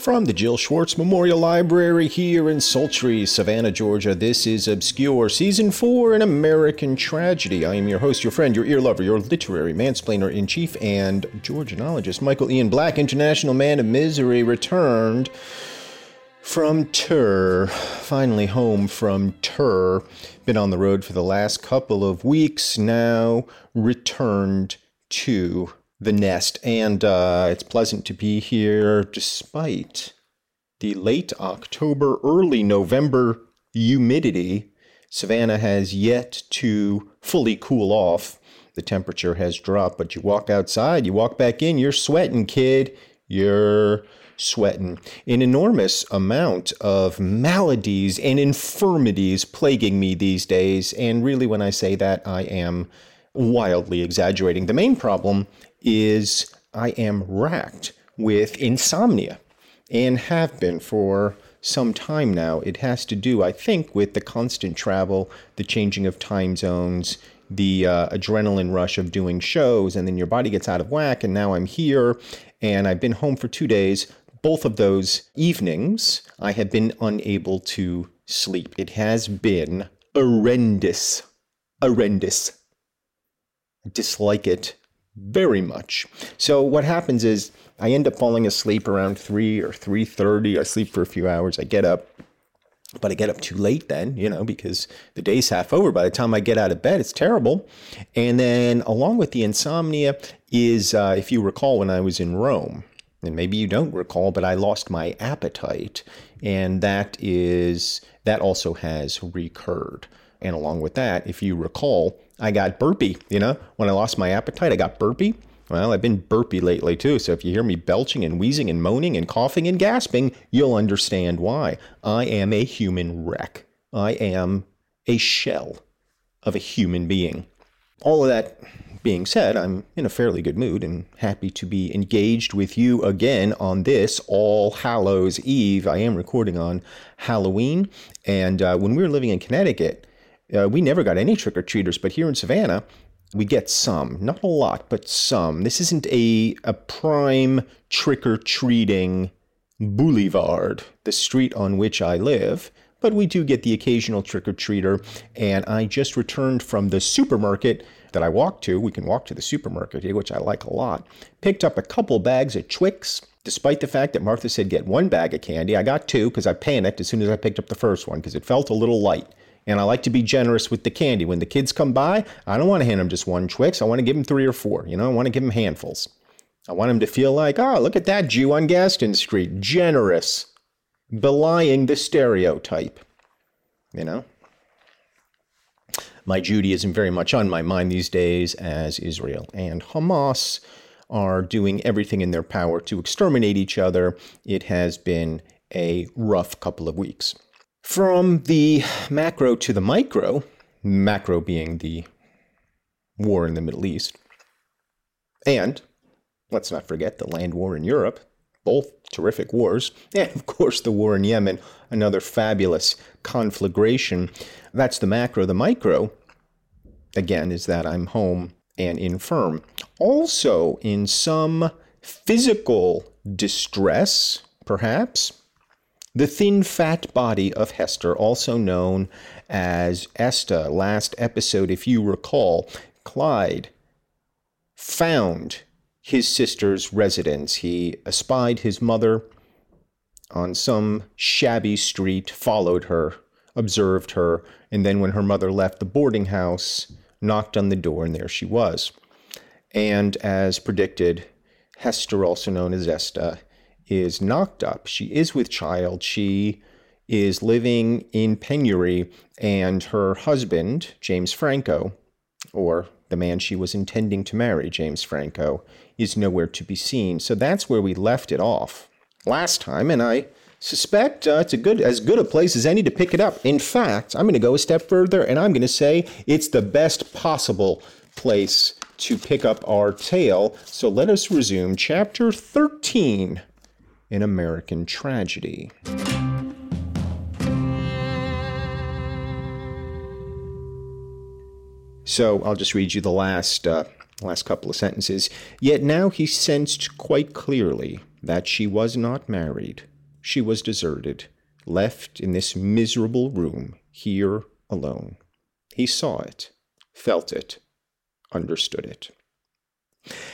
From the Jill Schwartz Memorial Library here in sultry Savannah, Georgia, this is Obscure, Season 4, An American Tragedy. I am your host, your friend, your ear lover, your literary mansplainer in chief, and Georgianologist Michael Ian Black, International Man of Misery, returned from Tur. Finally home from Tur. Been on the road for the last couple of weeks now, returned to the nest, and uh, it's pleasant to be here despite the late October, early November humidity. Savannah has yet to fully cool off. The temperature has dropped, but you walk outside, you walk back in, you're sweating, kid. You're sweating. An enormous amount of maladies and infirmities plaguing me these days. And really, when I say that, I am wildly exaggerating. The main problem is I am racked with insomnia and have been for some time now. It has to do, I think, with the constant travel, the changing of time zones, the uh, adrenaline rush of doing shows, and then your body gets out of whack. And now I'm here and I've been home for two days. Both of those evenings, I have been unable to sleep. It has been horrendous. Horrendous. I dislike it very much. So what happens is I end up falling asleep around 3 or 3:30. I sleep for a few hours. I get up but I get up too late then, you know, because the day's half over. By the time I get out of bed, it's terrible. And then, along with the insomnia, is uh, if you recall when I was in Rome, and maybe you don't recall, but I lost my appetite, and that is that also has recurred. And along with that, if you recall, I got burpy. You know, when I lost my appetite, I got burpy. Well, I've been burpy lately too, so if you hear me belching and wheezing and moaning and coughing and gasping, you'll understand why. I am a human wreck. I am a shell of a human being. All of that being said, I'm in a fairly good mood and happy to be engaged with you again on this All Hallows Eve. I am recording on Halloween, and uh, when we were living in Connecticut, uh, we never got any trick or treaters, but here in Savannah, we get some. Not a lot, but some. This isn't a, a prime trick or treating boulevard, the street on which I live, but we do get the occasional trick or treater. And I just returned from the supermarket that I walked to. We can walk to the supermarket here, which I like a lot. Picked up a couple bags of Twix. Despite the fact that Martha said get one bag of candy, I got two because I panicked as soon as I picked up the first one because it felt a little light. And I like to be generous with the candy. When the kids come by, I don't want to hand them just one Twix. I want to give them three or four. You know, I want to give them handfuls. I want them to feel like, oh, look at that Jew on Gaston Street. Generous. Belying the stereotype. You know? My Judaism very much on my mind these days, as Israel and Hamas are doing everything in their power to exterminate each other. It has been a rough couple of weeks. From the macro to the micro, macro being the war in the Middle East, and let's not forget the land war in Europe, both terrific wars, and of course the war in Yemen, another fabulous conflagration. That's the macro. The micro, again, is that I'm home and infirm. Also, in some physical distress, perhaps, The thin, fat body of Hester, also known as Esta. Last episode, if you recall, Clyde found his sister's residence. He espied his mother on some shabby street, followed her, observed her, and then when her mother left the boarding house, knocked on the door, and there she was. And as predicted, Hester, also known as Esta, is knocked up. She is with child. She is living in penury, and her husband, James Franco, or the man she was intending to marry, James Franco, is nowhere to be seen. So that's where we left it off last time, and I suspect uh, it's a good as good a place as any to pick it up. In fact, I'm going to go a step further, and I'm going to say it's the best possible place to pick up our tale. So let us resume chapter 13 in American Tragedy. So I'll just read you the last uh, last couple of sentences. Yet now he sensed quite clearly that she was not married. She was deserted, left in this miserable room, here alone. He saw it, felt it, understood it.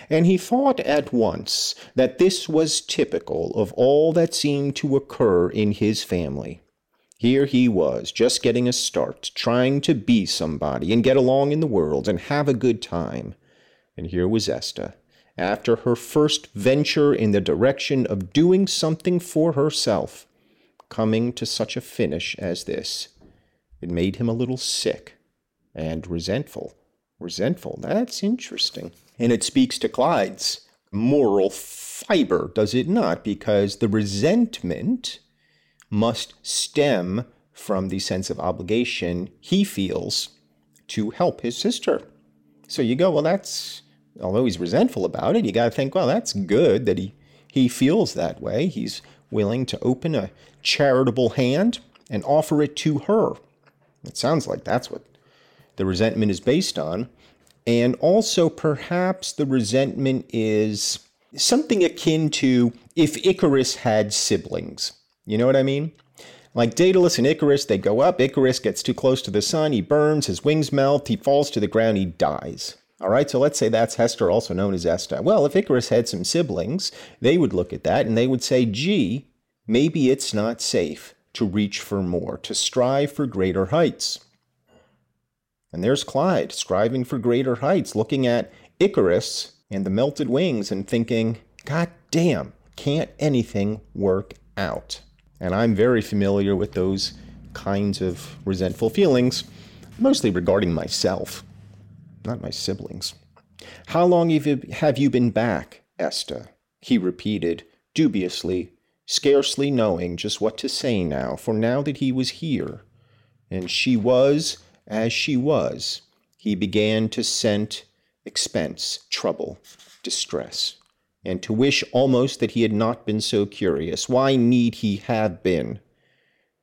And he thought at once that this was typical of all that seemed to occur in his family. Here he was, just getting a start, trying to be somebody and get along in the world and have a good time. And here was Esta, after her first venture in the direction of doing something for herself, coming to such a finish as this. It made him a little sick and resentful. Resentful, that's interesting. And it speaks to Clyde's moral fiber, does it not? Because the resentment must stem from the sense of obligation he feels to help his sister. So you go, well, that's, although he's resentful about it, you got to think, well, that's good that he, he feels that way. He's willing to open a charitable hand and offer it to her. It sounds like that's what the resentment is based on. And also, perhaps the resentment is something akin to if Icarus had siblings. You know what I mean? Like Daedalus and Icarus, they go up. Icarus gets too close to the sun. He burns. His wings melt. He falls to the ground. He dies. All right, so let's say that's Hester, also known as Esta. Well, if Icarus had some siblings, they would look at that and they would say, gee, maybe it's not safe to reach for more, to strive for greater heights. And there's Clyde, striving for greater heights, looking at Icarus and the melted wings and thinking, God damn, can't anything work out? And I'm very familiar with those kinds of resentful feelings, mostly regarding myself, not my siblings. How long have you been back, Esta? He repeated, dubiously, scarcely knowing just what to say now, for now that he was here, and she was as she was, he began to scent expense, trouble, distress and to wish almost that he had not been so curious. Why need he have been?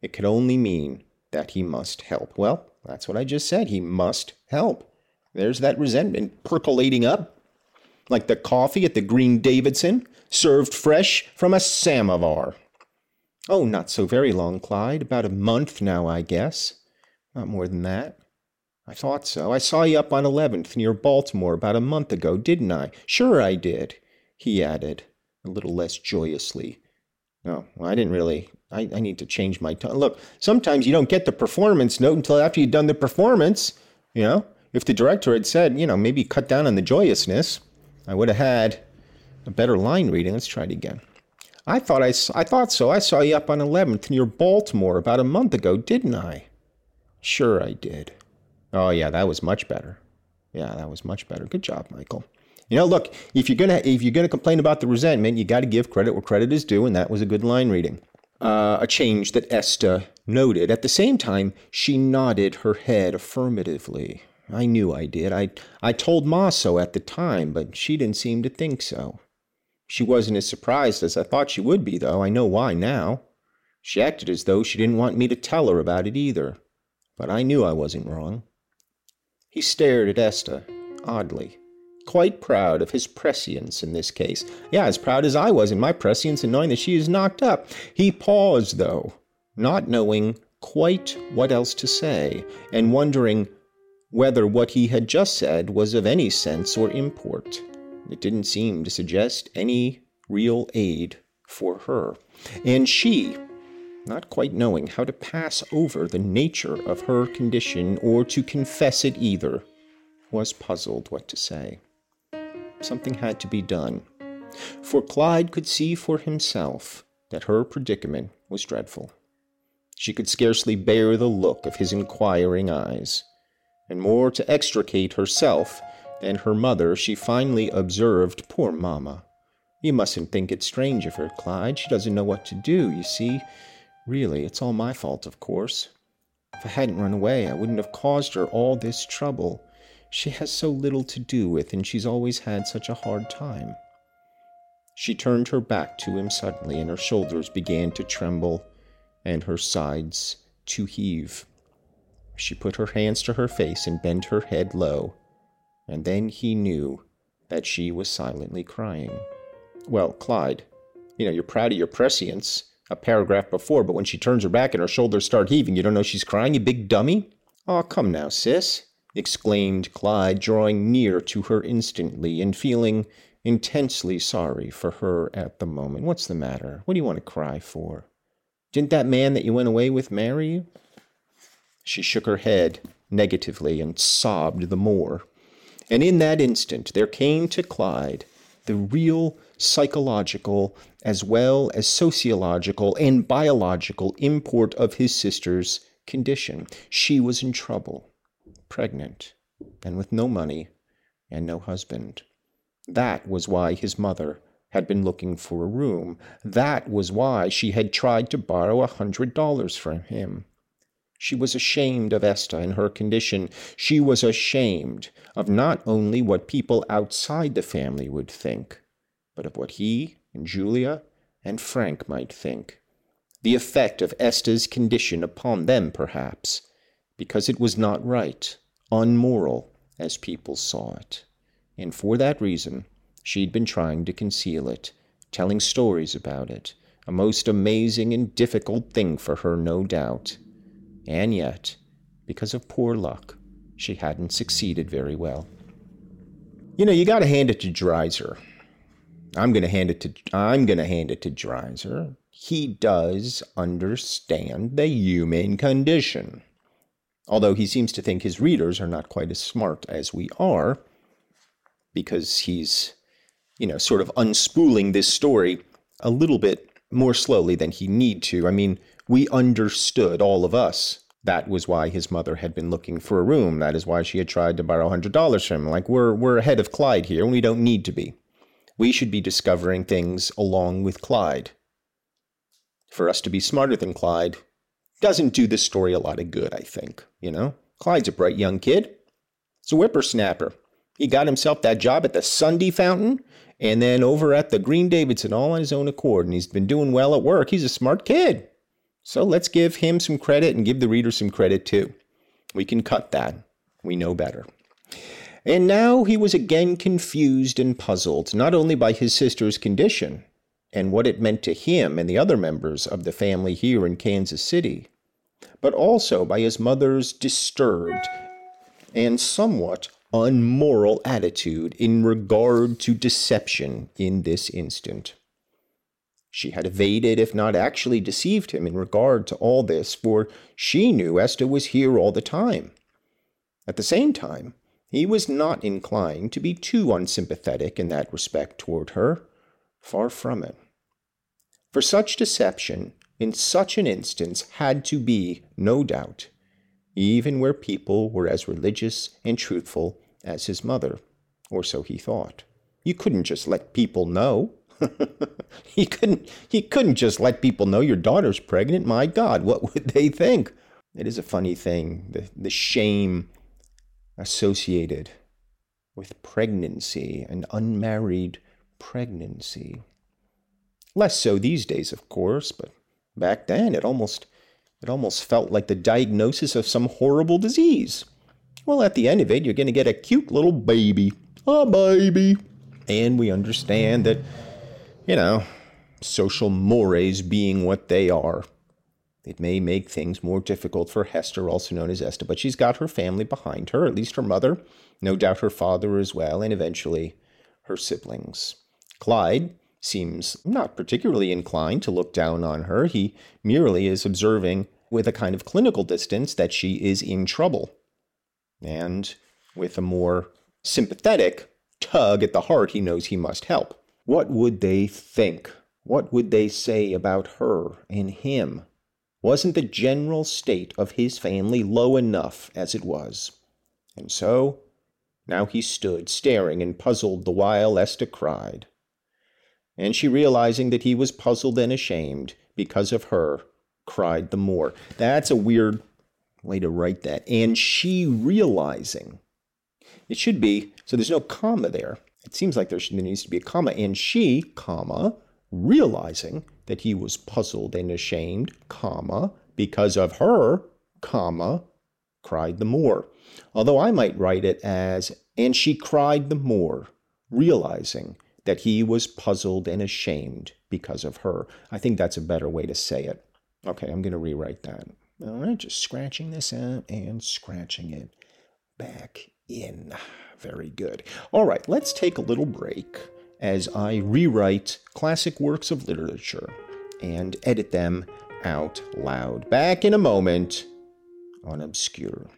It could only mean that he must help. Well, that's what I just said. He must help. There's that resentment percolating up, like the coffee at the Green Davidson, served fresh from a samovar. Oh, not so very long, Clyde. About a month now, I guess. Not more than that. I thought so. I saw you up on 11th near Baltimore about a month ago, didn't I? Sure, I did he added, a little less joyously. No, well, I didn't really. I, I need to change my tone. Look, sometimes you don't get the performance note until after you've done the performance. You know, if the director had said, you know, maybe cut down on the joyousness, I would have had a better line reading. Let's try it again. I thought I, I thought so. I saw you up on 11th near Baltimore about a month ago, didn't I? Sure, I did. Oh, yeah, that was much better. Yeah, that was much better. Good job, Michael. You know, look, if you're gonna if you're gonna complain about the resentment, you got to give credit where credit is due, and that was a good line reading. Uh, a change that Esta noted. At the same time, she nodded her head affirmatively. I knew I did. I I told Ma so at the time, but she didn't seem to think so. She wasn't as surprised as I thought she would be, though. I know why now. She acted as though she didn't want me to tell her about it either. But I knew I wasn't wrong. He stared at Esta, oddly Quite proud of his prescience in this case. Yeah, as proud as I was in my prescience in knowing that she is knocked up. He paused, though, not knowing quite what else to say, and wondering whether what he had just said was of any sense or import. It didn't seem to suggest any real aid for her. And she, not quite knowing how to pass over the nature of her condition or to confess it either, was puzzled what to say. Something had to be done, for Clyde could see for himself that her predicament was dreadful. She could scarcely bear the look of his inquiring eyes, and more to extricate herself than her mother, she finally observed, Poor mamma. You mustn't think it strange of her, Clyde. She doesn't know what to do, you see. Really, it's all my fault, of course. If I hadn't run away, I wouldn't have caused her all this trouble. She has so little to do with, and she's always had such a hard time. She turned her back to him suddenly, and her shoulders began to tremble, and her sides to heave. She put her hands to her face and bent her head low, and then he knew that she was silently crying. Well, Clyde, you know, you're proud of your prescience a paragraph before, but when she turns her back and her shoulders start heaving, you don't know she's crying, you big dummy? Aw, oh, come now, sis, exclaimed Clyde, drawing near to her instantly and feeling intensely sorry for her at the moment. What's the matter? What do you want to cry for? Didn't that man that you went away with marry you? She shook her head negatively and sobbed the more. And in that instant there came to Clyde the real psychological as well as sociological and biological import of his sister's condition. She was in trouble, pregnant, and with no money and no husband. That was why his mother had been looking for a room. That was why she had tried to borrow a hundred dollars from him. She was ashamed of Esta and her condition. She was ashamed of not only what people outside the family would think, but of what he and Julia and Frank might think. The effect of Esta's condition upon them, perhaps, because it was not right, unmoral, as people saw it. And for that reason, she'd been trying to conceal it, telling stories about it, a most amazing and difficult thing for her, no doubt. And yet, because of poor luck, she hadn't succeeded very well. You know, you got to hand it to Dreiser. I'm going to hand it to I'm going to hand it to Dreiser. He does understand the human condition. Although he seems to think his readers are not quite as smart as we are because he's you know sort of unspooling this story a little bit more slowly than he need to. I mean, we understood, all of us, that was why his mother had been looking for a room. That is why she had tried to borrow $100 from him. Like, we're, we're ahead of Clyde here, and we don't need to be. We should be discovering things along with Clyde. For us to be smarter than Clyde doesn't do this story a lot of good, I think. You know? Clyde's a bright young kid. He's a whippersnapper. He got himself that job at the Sunday Fountain and then over at the Green Davidson all on his own accord, and he's been doing well at work. He's a smart kid. So let's give him some credit and give the reader some credit too. We can cut that. We know better. And now he was again confused and puzzled, not only by his sister's condition and what it meant to him and the other members of the family here in Kansas City, but also by his mother's disturbed and somewhat unmoral attitude in regard to deception in this instant. She had evaded, if not actually deceived him in regard to all this, for she knew Esta was here all the time. At the same time, he was not inclined to be too unsympathetic in that respect toward her. Far from it. For such deception, in such an instance, had to be, no doubt, even where people were as religious and truthful as his mother, or so he thought. You couldn't just let people know. he couldn't he couldn't just let people know your daughter's pregnant. My God, what would they think? It is a funny thing, the, the shame associated with pregnancy and unmarried pregnancy. Less so these days, of course, but back then it almost it almost felt like the diagnosis of some horrible disease. Well, at the end of it, you're going to get a cute little baby, a baby. And we understand that, you know, social mores being what they are, it may make things more difficult for Hester, also known as Esther, but she's got her family behind her, at least her mother, no doubt her father as well, and eventually her siblings. Clyde seems not particularly inclined to look down on her. He merely is observing with a kind of clinical distance that she is in trouble. And with a more sympathetic tug at the heart, he knows he must help. What would they think? What would they say about her and him? Wasn't the general state of his family low enough as it was? And so, now he stood, staring and puzzled the while Esther cried. And she, realizing that he was puzzled and ashamed because of her, cried the more. That's a weird way to write that. And she, realizing, it should be, so there's no comma there. It seems like there, should, there needs to be a comma. And she, comma, realizing that he was puzzled and ashamed, comma, because of her, comma, cried the more. Although I might write it as, and she cried the more, realizing that he was puzzled and ashamed because of her. I think that's a better way to say it. Okay, I'm going to rewrite that. All right, just scratching this out and scratching it back in. Very good. All right, let's take a little break as I rewrite classic works of literature and edit them out loud. Back in a moment on Obscure.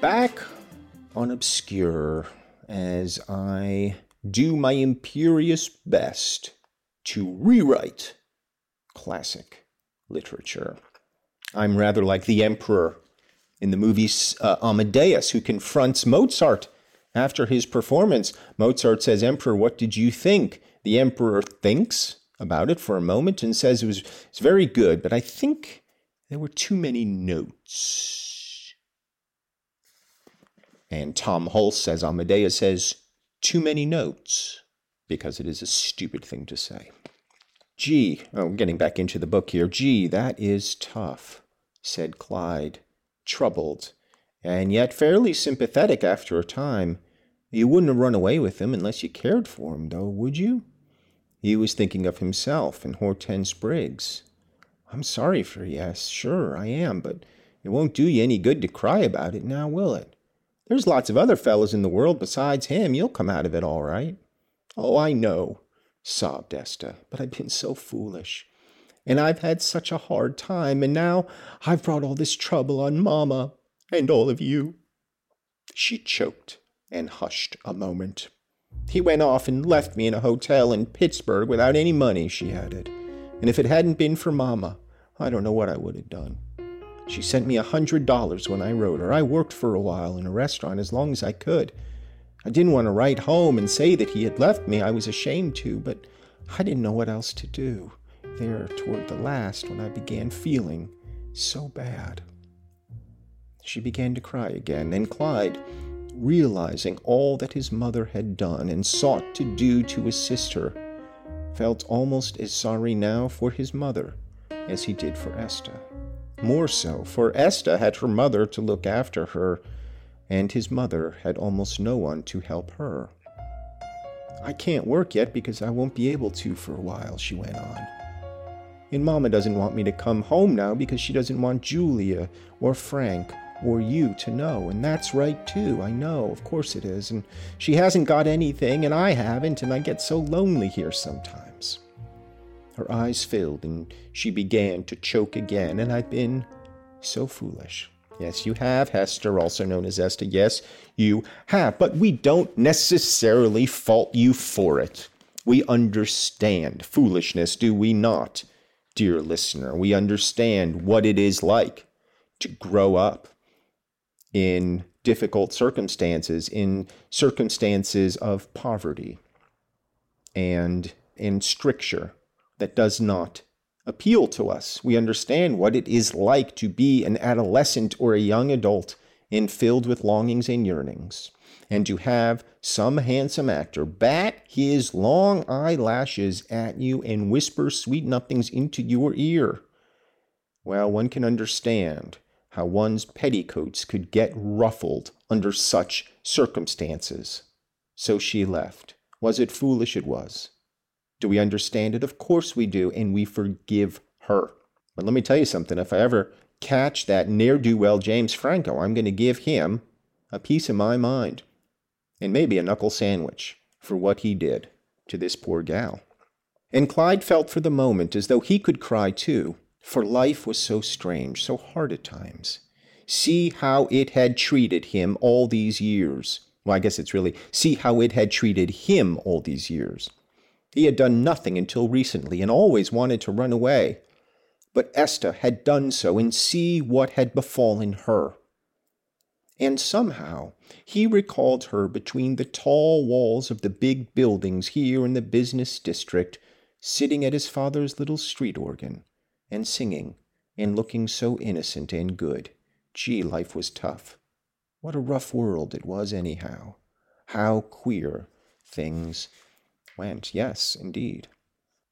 Back on Obscure as I do my imperious best to rewrite classic literature. I'm rather like the emperor in the movie uh, Amadeus, who confronts Mozart after his performance. Mozart says, Emperor, what did you think? The emperor thinks about it for a moment and says it was it's very good, but I think there were too many notes. And Tom Hulce says, Amadeus says, too many notes, because it is a stupid thing to say. Gee, oh, getting back into the book here. Gee, that is tough, said Clyde, troubled, and yet fairly sympathetic after a time. You wouldn't have run away with him unless you cared for him, though, would you? He was thinking of himself and Hortense Briggs. I'm sorry for yes, sure I am, but it won't do you any good to cry about it now, will it? There's lots of other fellows in the world besides him. You'll come out of it all right. Oh, I know, sobbed Esther, but I've been so foolish. And I've had such a hard time, and now I've brought all this trouble on Mamma and all of you. She choked and hushed a moment. He went off and left me in a hotel in Pittsburgh without any money, she added. And if it hadn't been for Mamma, I don't know what I would have done. She sent me a hundred dollars when I wrote her. I worked for a while in a restaurant as long as I could. I didn't want to write home and say that he had left me. I was ashamed to, but I didn't know what else to do. There, toward the last, when I began feeling so bad. She began to cry again, and Clyde, realizing all that his mother had done and sought to do to assist her, felt almost as sorry now for his mother as he did for Esther. More so, for Esther had her mother to look after her, and his mother had almost no one to help her. I can't work yet because I won't be able to for a while, she went on. And Mama doesn't want me to come home now because she doesn't want Julia or Frank or you to know. And that's right, too. I know, of course it is. And she hasn't got anything, and I haven't, and I get so lonely here sometimes. Her eyes filled, and she began to choke again, and I've been so foolish. Yes, you have, Hester, also known as Esther. Yes, you have. But we don't necessarily fault you for it. We understand foolishness, do we not, dear listener? We understand what it is like to grow up in difficult circumstances, in circumstances of poverty and in stricture that does not appeal to us. We understand what it is like to be an adolescent or a young adult and filled with longings and yearnings. and to have some handsome actor bat his long eyelashes at you and whisper sweet nothings into your ear. Well, one can understand how one's petticoats could get ruffled under such circumstances. So she left. Was it foolish? It was. Do we understand it? Of course we do, and we forgive her. But let me tell you something if I ever catch that ne'er do well James Franco, I'm going to give him a piece of my mind and maybe a knuckle sandwich for what he did to this poor gal. And Clyde felt for the moment as though he could cry too, for life was so strange, so hard at times. See how it had treated him all these years. Well, I guess it's really see how it had treated him all these years. He had done nothing until recently and always wanted to run away. But Esta had done so, and see what had befallen her. And somehow he recalled her between the tall walls of the big buildings here in the business district, sitting at his father's little street organ, and singing, and looking so innocent and good. Gee, life was tough. What a rough world it was, anyhow. How queer things went. Yes, indeed.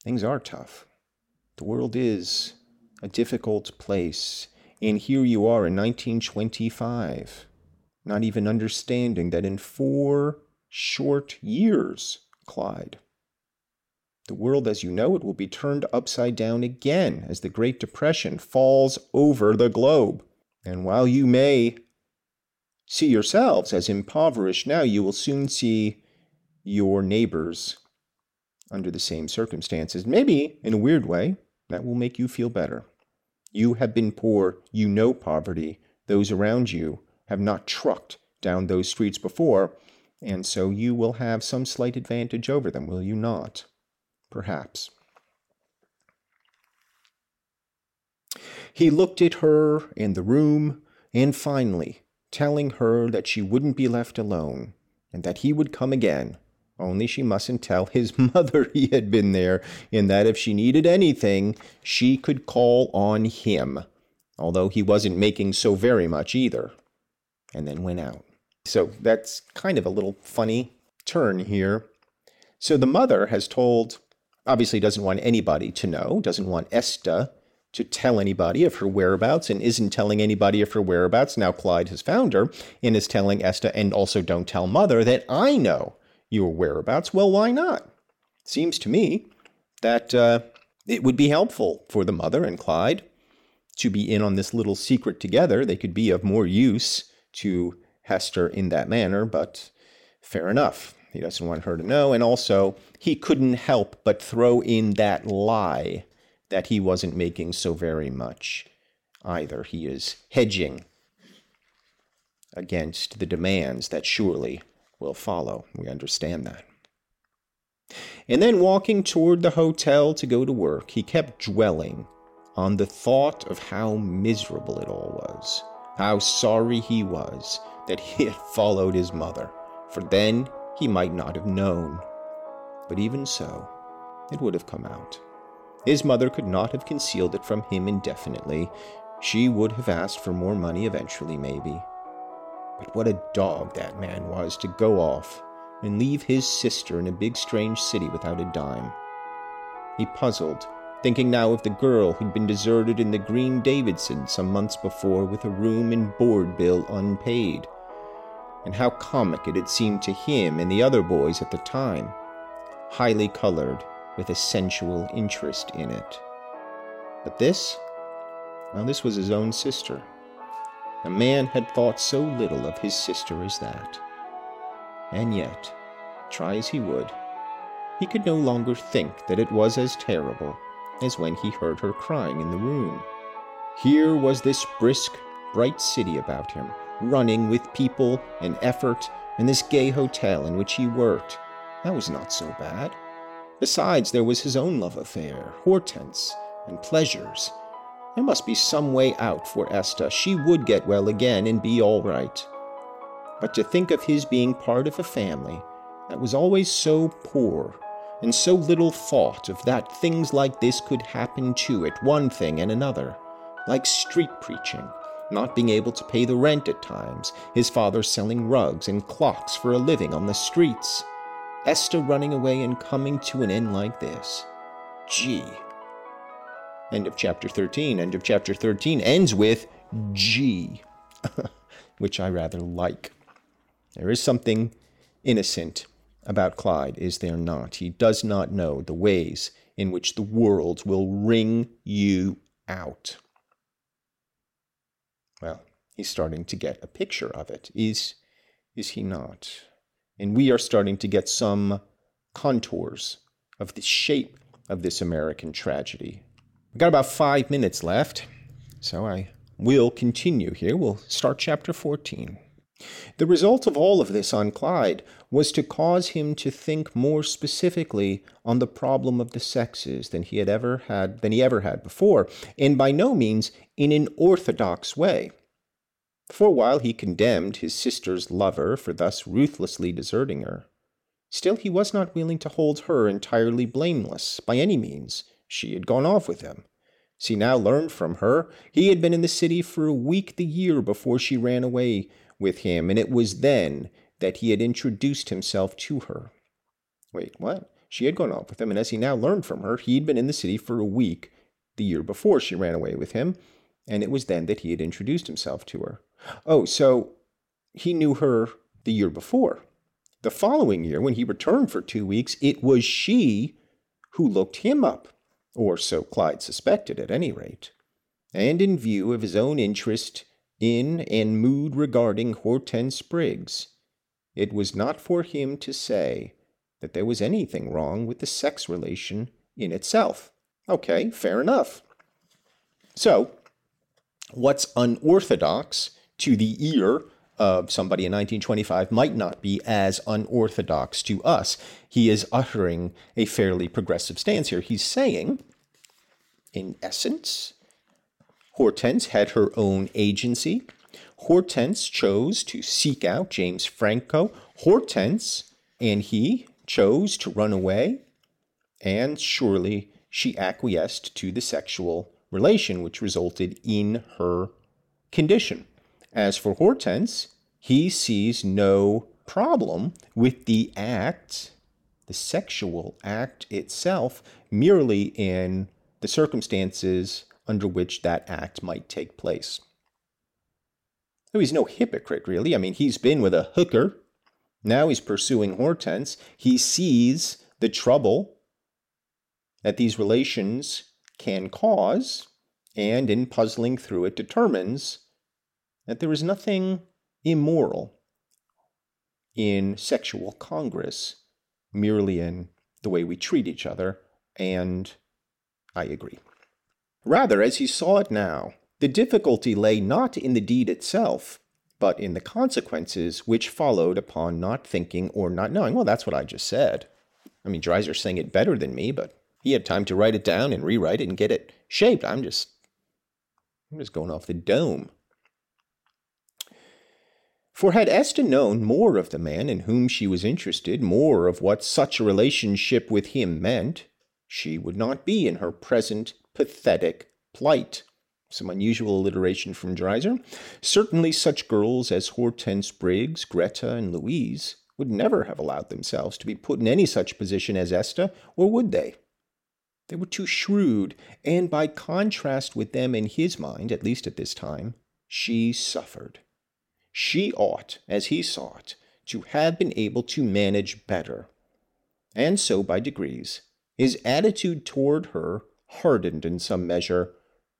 Things are tough. The world is a difficult place. And here you are in 1925 not even understanding that in four short years, Clyde, the world as you know it will be turned upside down again as the Great Depression falls over the globe. And while you may see yourselves as impoverished now, you will soon see your neighbors under the same circumstances. Maybe in a weird way, that will make you feel better. You have been poor, you know poverty. Those around you have not trucked down those streets before, and so you will have some slight advantage over them, will you not? Perhaps. He looked at her and the room, and finally, telling her that she wouldn't be left alone, and that he would come again, only she mustn't tell his mother he had been there, and that if she needed anything, she could call on him, although he wasn't making so very much either and then went out. So that's kind of a little funny turn here. So the mother has told, obviously doesn't want anybody to know, doesn't want Esta to tell anybody of her whereabouts and isn't telling anybody of her whereabouts. Now Clyde has found her and is telling Esta, and also don't tell mother that I know your whereabouts. Well, why not? Seems to me that uh, it would be helpful for the mother and Clyde to be in on this little secret together. They could be of more use to Hester in that manner, but fair enough. He doesn't want her to know. And also, he couldn't help but throw in that lie that he wasn't making so very much either. He is hedging against the demands that surely will follow. We understand that. And then walking toward the hotel to go to work, he kept dwelling on the thought of how miserable it all was how sorry he was that he had followed his mother, for then he might not have known. But even so, it would have come out. His mother could not have concealed it from him indefinitely. She would have asked for more money eventually, maybe. But what a dog that man was to go off and leave his sister in a big strange city without a dime. He puzzled thinking now of the girl who'd been deserted in the Green Davidson some months before with a room and board bill unpaid, and how comic it had seemed to him and the other boys at the time, highly colored with a sensual interest in it. But this? Well, this was his own sister. A man had thought so little of his sister as that. And yet, try as he would, he could no longer think that it was as terrible as when he heard her crying in the room. Here was this brisk, bright city about him, running with people and effort, and this gay hotel in which he worked. That was not so bad. Besides, there was his own love affair, Hortense, and pleasures. There must be some way out for Esta. She would get well again and be all right. But to think of his being part of a family that was always so poor and so little thought of that things like this could happen to it, one thing and another, like street preaching, not being able to pay the rent at times, his father selling rugs and clocks for a living on the streets. Esther running away and coming to an end like this. Gee. End of chapter 13. End of chapter 13 ends with G, which I rather like. There is something innocent about Clyde, is there not? He does not know the ways in which the world will wring you out. Well, he's starting to get a picture of it. Is, is he not? And we are starting to get some contours of the shape of this American tragedy. We've got about five minutes left, so I will continue here. We'll start chapter 14. The result of all of this on Clyde was to cause him to think more specifically on the problem of the sexes than he had ever had than he ever had before, and by no means in an orthodox way. For a while he condemned his sister's lover for thus ruthlessly deserting her. Still he was not willing to hold her entirely blameless, by any means. She had gone off with him. As he now learned from her, he had been in the city for a week the year before she ran away with him, and it was then that he had introduced himself to her. Wait, what? She had gone off with him, and as he now learned from her, he'd been in the city for a week the year before she ran away with him, and it was then that he had introduced himself to her. Oh, so he knew her the year before. The following year, when he returned for two weeks, it was she who looked him up, or so Clyde suspected at any rate. And in view of his own interest in and mood regarding Hortense Briggs, it was not for him to say that there was anything wrong with the sex relation in itself. Okay, fair enough. So, what's unorthodox to the ear of somebody in 1925 might not be as unorthodox to us. He is uttering a fairly progressive stance here. He's saying, in essence, Hortense had her own agency. Hortense chose to seek out James Franco. Hortense and he chose to run away. And surely she acquiesced to the sexual relation which resulted in her condition. As for Hortense, he sees no problem with the act, the sexual act itself, merely in the circumstances under which that act might take place. So he's no hypocrite, really. I mean, he's been with a hooker. Now he's pursuing Hortense. He sees the trouble that these relations can cause, and in puzzling through it, determines that there is nothing immoral in sexual congress, merely in the way we treat each other, and I agree. Rather, as he saw it now, the difficulty lay not in the deed itself, but in the consequences which followed upon not thinking or not knowing. Well, that's what I just said. I mean, Dreiser's saying it better than me, but he had time to write it down and rewrite it and get it shaped. I'm just, I'm just going off the dome. For had Esther known more of the man in whom she was interested, more of what such a relationship with him meant, she would not be in her present pathetic plight. Some unusual alliteration from Dreiser. Certainly, such girls as Hortense Briggs, Greta, and Louise would never have allowed themselves to be put in any such position as Esther, or would they? They were too shrewd, and by contrast with them in his mind, at least at this time, she suffered. She ought, as he sought, to have been able to manage better. And so, by degrees, his attitude toward her hardened in some measure,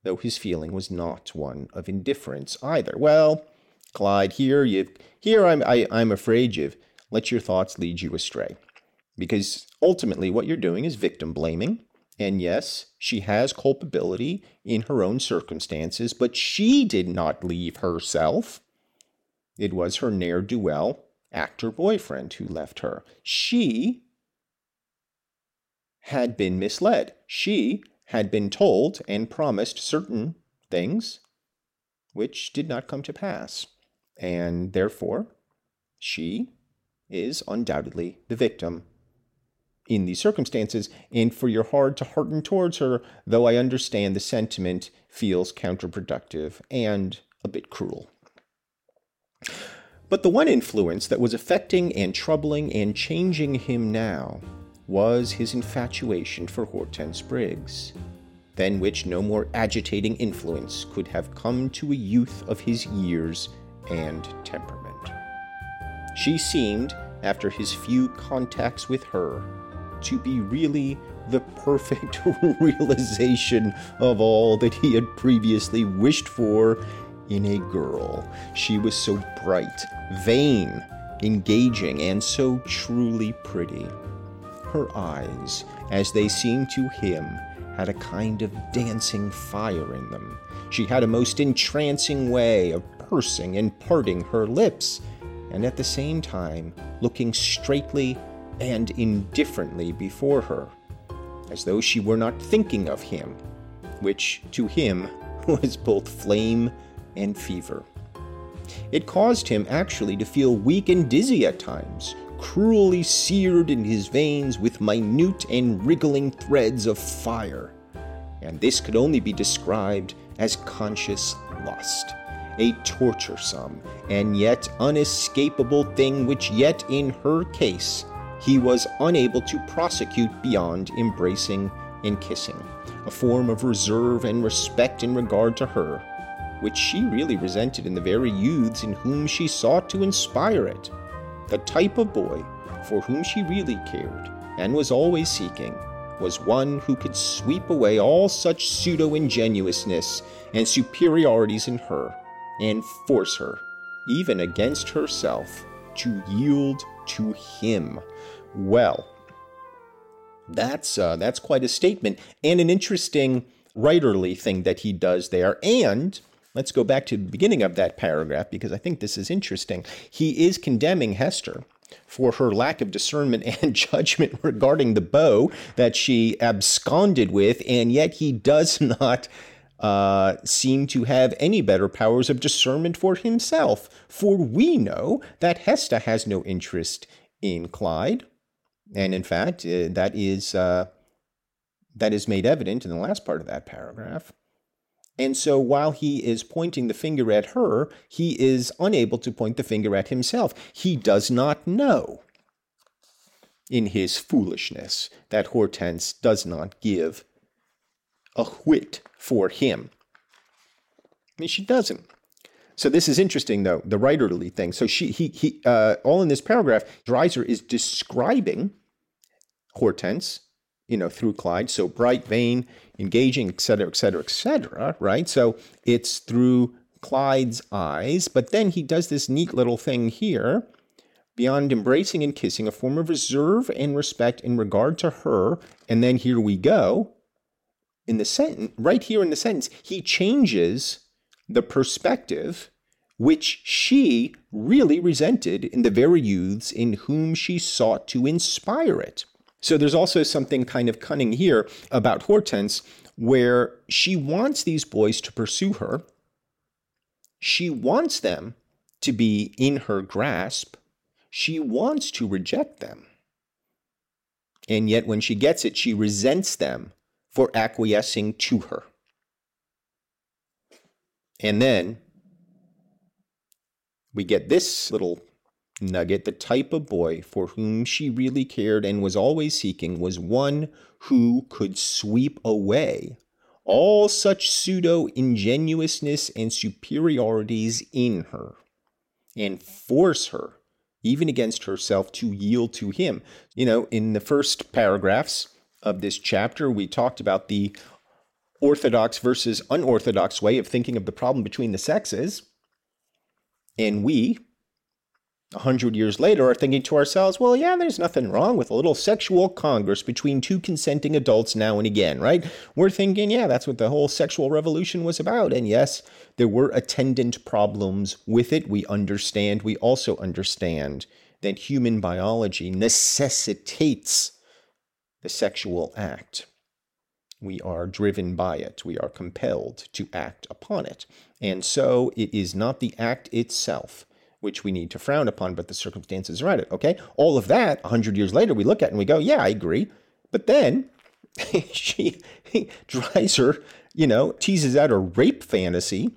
though his feeling was not one of indifference either. Well, Clyde, here you've here I'm I, I'm afraid you've let your thoughts lead you astray. Because ultimately what you're doing is victim blaming. And yes, she has culpability in her own circumstances, but she did not leave herself. It was her ne'er do well actor boyfriend who left her. She had been misled. She had been told and promised certain things which did not come to pass. And therefore, she is undoubtedly the victim in these circumstances. And for your heart to harden towards her, though I understand the sentiment feels counterproductive and a bit cruel. But the one influence that was affecting and troubling and changing him now was his infatuation for Hortense Briggs, than which no more agitating influence could have come to a youth of his years and temperament. She seemed, after his few contacts with her, to be really the perfect realization of all that he had previously wished for in a girl. She was so bright, vain, engaging, and so truly pretty. Her eyes, as they seemed to him, had a kind of dancing fire in them. She had a most entrancing way of pursing and parting her lips, and at the same time looking straightly and indifferently before her, as though she were not thinking of him, which to him was both flame and fever. It caused him actually to feel weak and dizzy at times, cruelly seared in his veins with minute and wriggling threads of fire. And this could only be described as conscious lust, a torturesome and yet unescapable thing which, yet in her case, he was unable to prosecute beyond embracing and kissing, a form of reserve and respect in regard to her which she really resented in the very youths in whom she sought to inspire it. The type of boy for whom she really cared and was always seeking was one who could sweep away all such pseudo ingenuousness and superiorities in her and force her, even against herself, to yield to him. Well, that's uh, that's quite a statement and an interesting writerly thing that he does there. And Let's go back to the beginning of that paragraph because I think this is interesting. He is condemning Hester for her lack of discernment and judgment regarding the beau that she absconded with, and yet he does not uh, seem to have any better powers of discernment for himself. For we know that Hester has no interest in Clyde, and in fact, uh, that is uh, that is made evident in the last part of that paragraph. And so while he is pointing the finger at her, he is unable to point the finger at himself. He does not know in his foolishness that Hortense does not give a whit for him. I mean, she doesn't. So this is interesting, though the writerly thing. So she, he, he, uh, all in this paragraph, Dreiser is describing Hortense you know, through Clyde. So bright, vain, engaging, et cetera, et cetera, et cetera, right? So it's through Clyde's eyes. But then he does this neat little thing here. Beyond embracing and kissing, a form of reserve and respect in regard to her. And then here we go. In the sentence, right here in the sentence, he changes the perspective which she really resented in the very youths in whom she sought to inspire it. So there's also something kind of cunning here about Hortense where she wants these boys to pursue her. She wants them to be in her grasp. She wants to reject them. And yet, when she gets it, she resents them for acquiescing to her. And then we get this little Nugget, the type of boy for whom she really cared and was always seeking, was one who could sweep away all such pseudo ingenuousness and superiorities in her and force her, even against herself, to yield to him. You know, in the first paragraphs of this chapter, we talked about the orthodox versus unorthodox way of thinking of the problem between the sexes. And we, a hundred years later are thinking to ourselves, well, yeah, there's nothing wrong with a little sexual congress between two consenting adults now and again, right? We're thinking, yeah, that's what the whole sexual revolution was about. And yes, there were attendant problems with it. We understand. We also understand that human biology necessitates the sexual act. We are driven by it. We are compelled to act upon it. And so it is not the act itself which we need to frown upon, but the circumstances around it. Okay, all of that, a hundred years later, we look at and we go, yeah, I agree. But then she Dreiser, you know, teases out a rape fantasy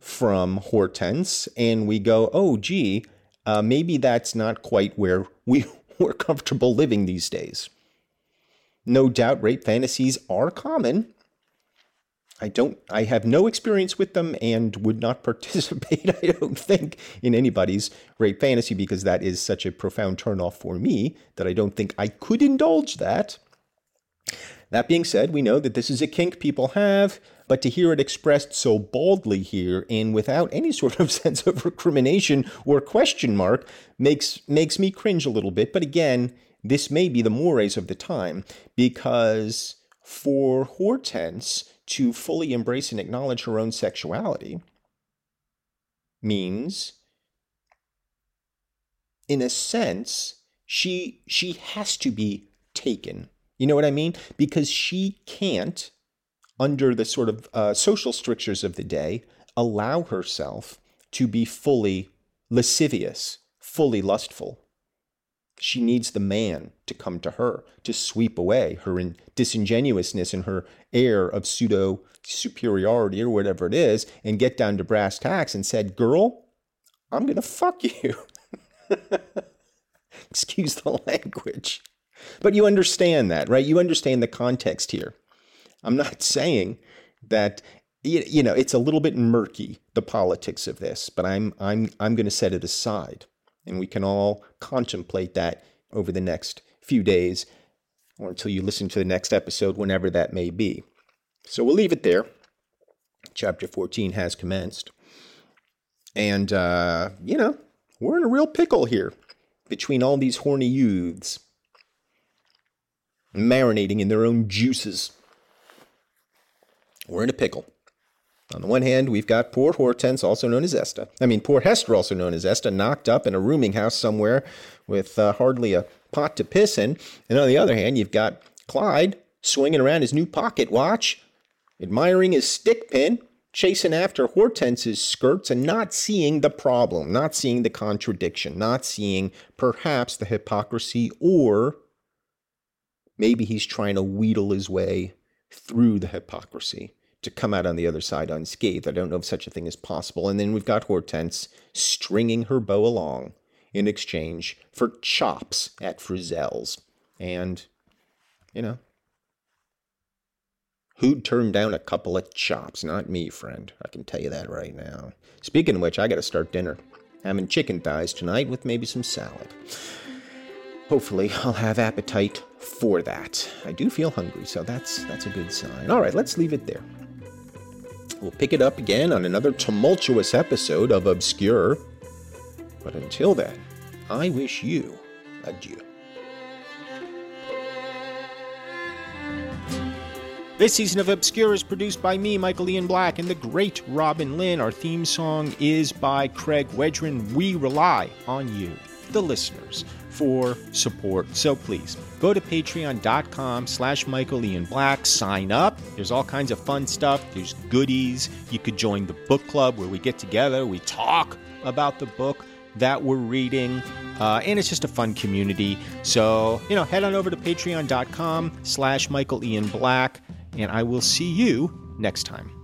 from Hortense and we go, oh, gee, uh, maybe that's not quite where we, we're comfortable living these days. No doubt rape fantasies are common. I don't I have no experience with them and would not participate, I don't think, in anybody's rape fantasy because that is such a profound turnoff for me that I don't think I could indulge that. That being said, we know that this is a kink people have, but to hear it expressed so baldly here and without any sort of sense of recrimination or question mark makes makes me cringe a little bit. But again, this may be the mores of the time because for Hortense to fully embrace and acknowledge her own sexuality means in a sense she she has to be taken. You know what i mean? Because she can't under the sort of uh, social strictures of the day allow herself to be fully lascivious fully lustful she needs the man to come to her, to sweep away her disingenuousness and her air of pseudo superiority or whatever it is, and get down to brass tacks and said, Girl, I'm going to fuck you. Excuse the language. But you understand that, right? You understand the context here. I'm not saying that you know it's a little bit murky the politics of this, but I'm I'm I'm going to set it aside. And we can all contemplate that over the next few days or until you listen to the next episode, whenever that may be. So we'll leave it there. Chapter 14 has commenced. And, uh, you know, we're in a real pickle here between all these horny youths marinating in their own juices. We're in a pickle. On the one hand, we've got poor Hortense, also known as Esta. I mean, poor Hester, also known as Esta, knocked up in a rooming house somewhere with uh, hardly a pot to piss in. And on the other hand, you've got Clyde swinging around his new pocket watch, admiring his stick pin, chasing after Hortense's skirts and not seeing the problem, not seeing the contradiction, not seeing perhaps the hypocrisy, or maybe he's trying to wheedle his way through the hypocrisy to come out on the other side unscathed. I don't know if such a thing is possible. And then we've got Hortense stringing her beau along in exchange for chops at Frizzell's. And, you know, who'd turn down a couple of chops? Not me, friend. I can tell you that right now. Speaking of which, I got to start dinner. Having chicken thighs tonight with maybe some salad. Hopefully, I'll have appetite for that. I do feel hungry, so that's that's a good sign. All right, let's leave it there. We'll pick it up again on another tumultuous episode of Obscure. But until then, I wish you adieu. This season of Obscure is produced by me, Michael Ian Black, and the great Robin Lynn. Our theme song is by Craig Wedren. We rely on you, the listeners, for support. So please go to patreon.com slash Michael Ian Black, sign up. There's all kinds of fun stuff. There's goodies. You could join the book club where we get together, we talk about the book that we're reading. Uh, and it's just a fun community. So, you know, head on over to patreon.com slash Michael Ian Black, and I will see you next time.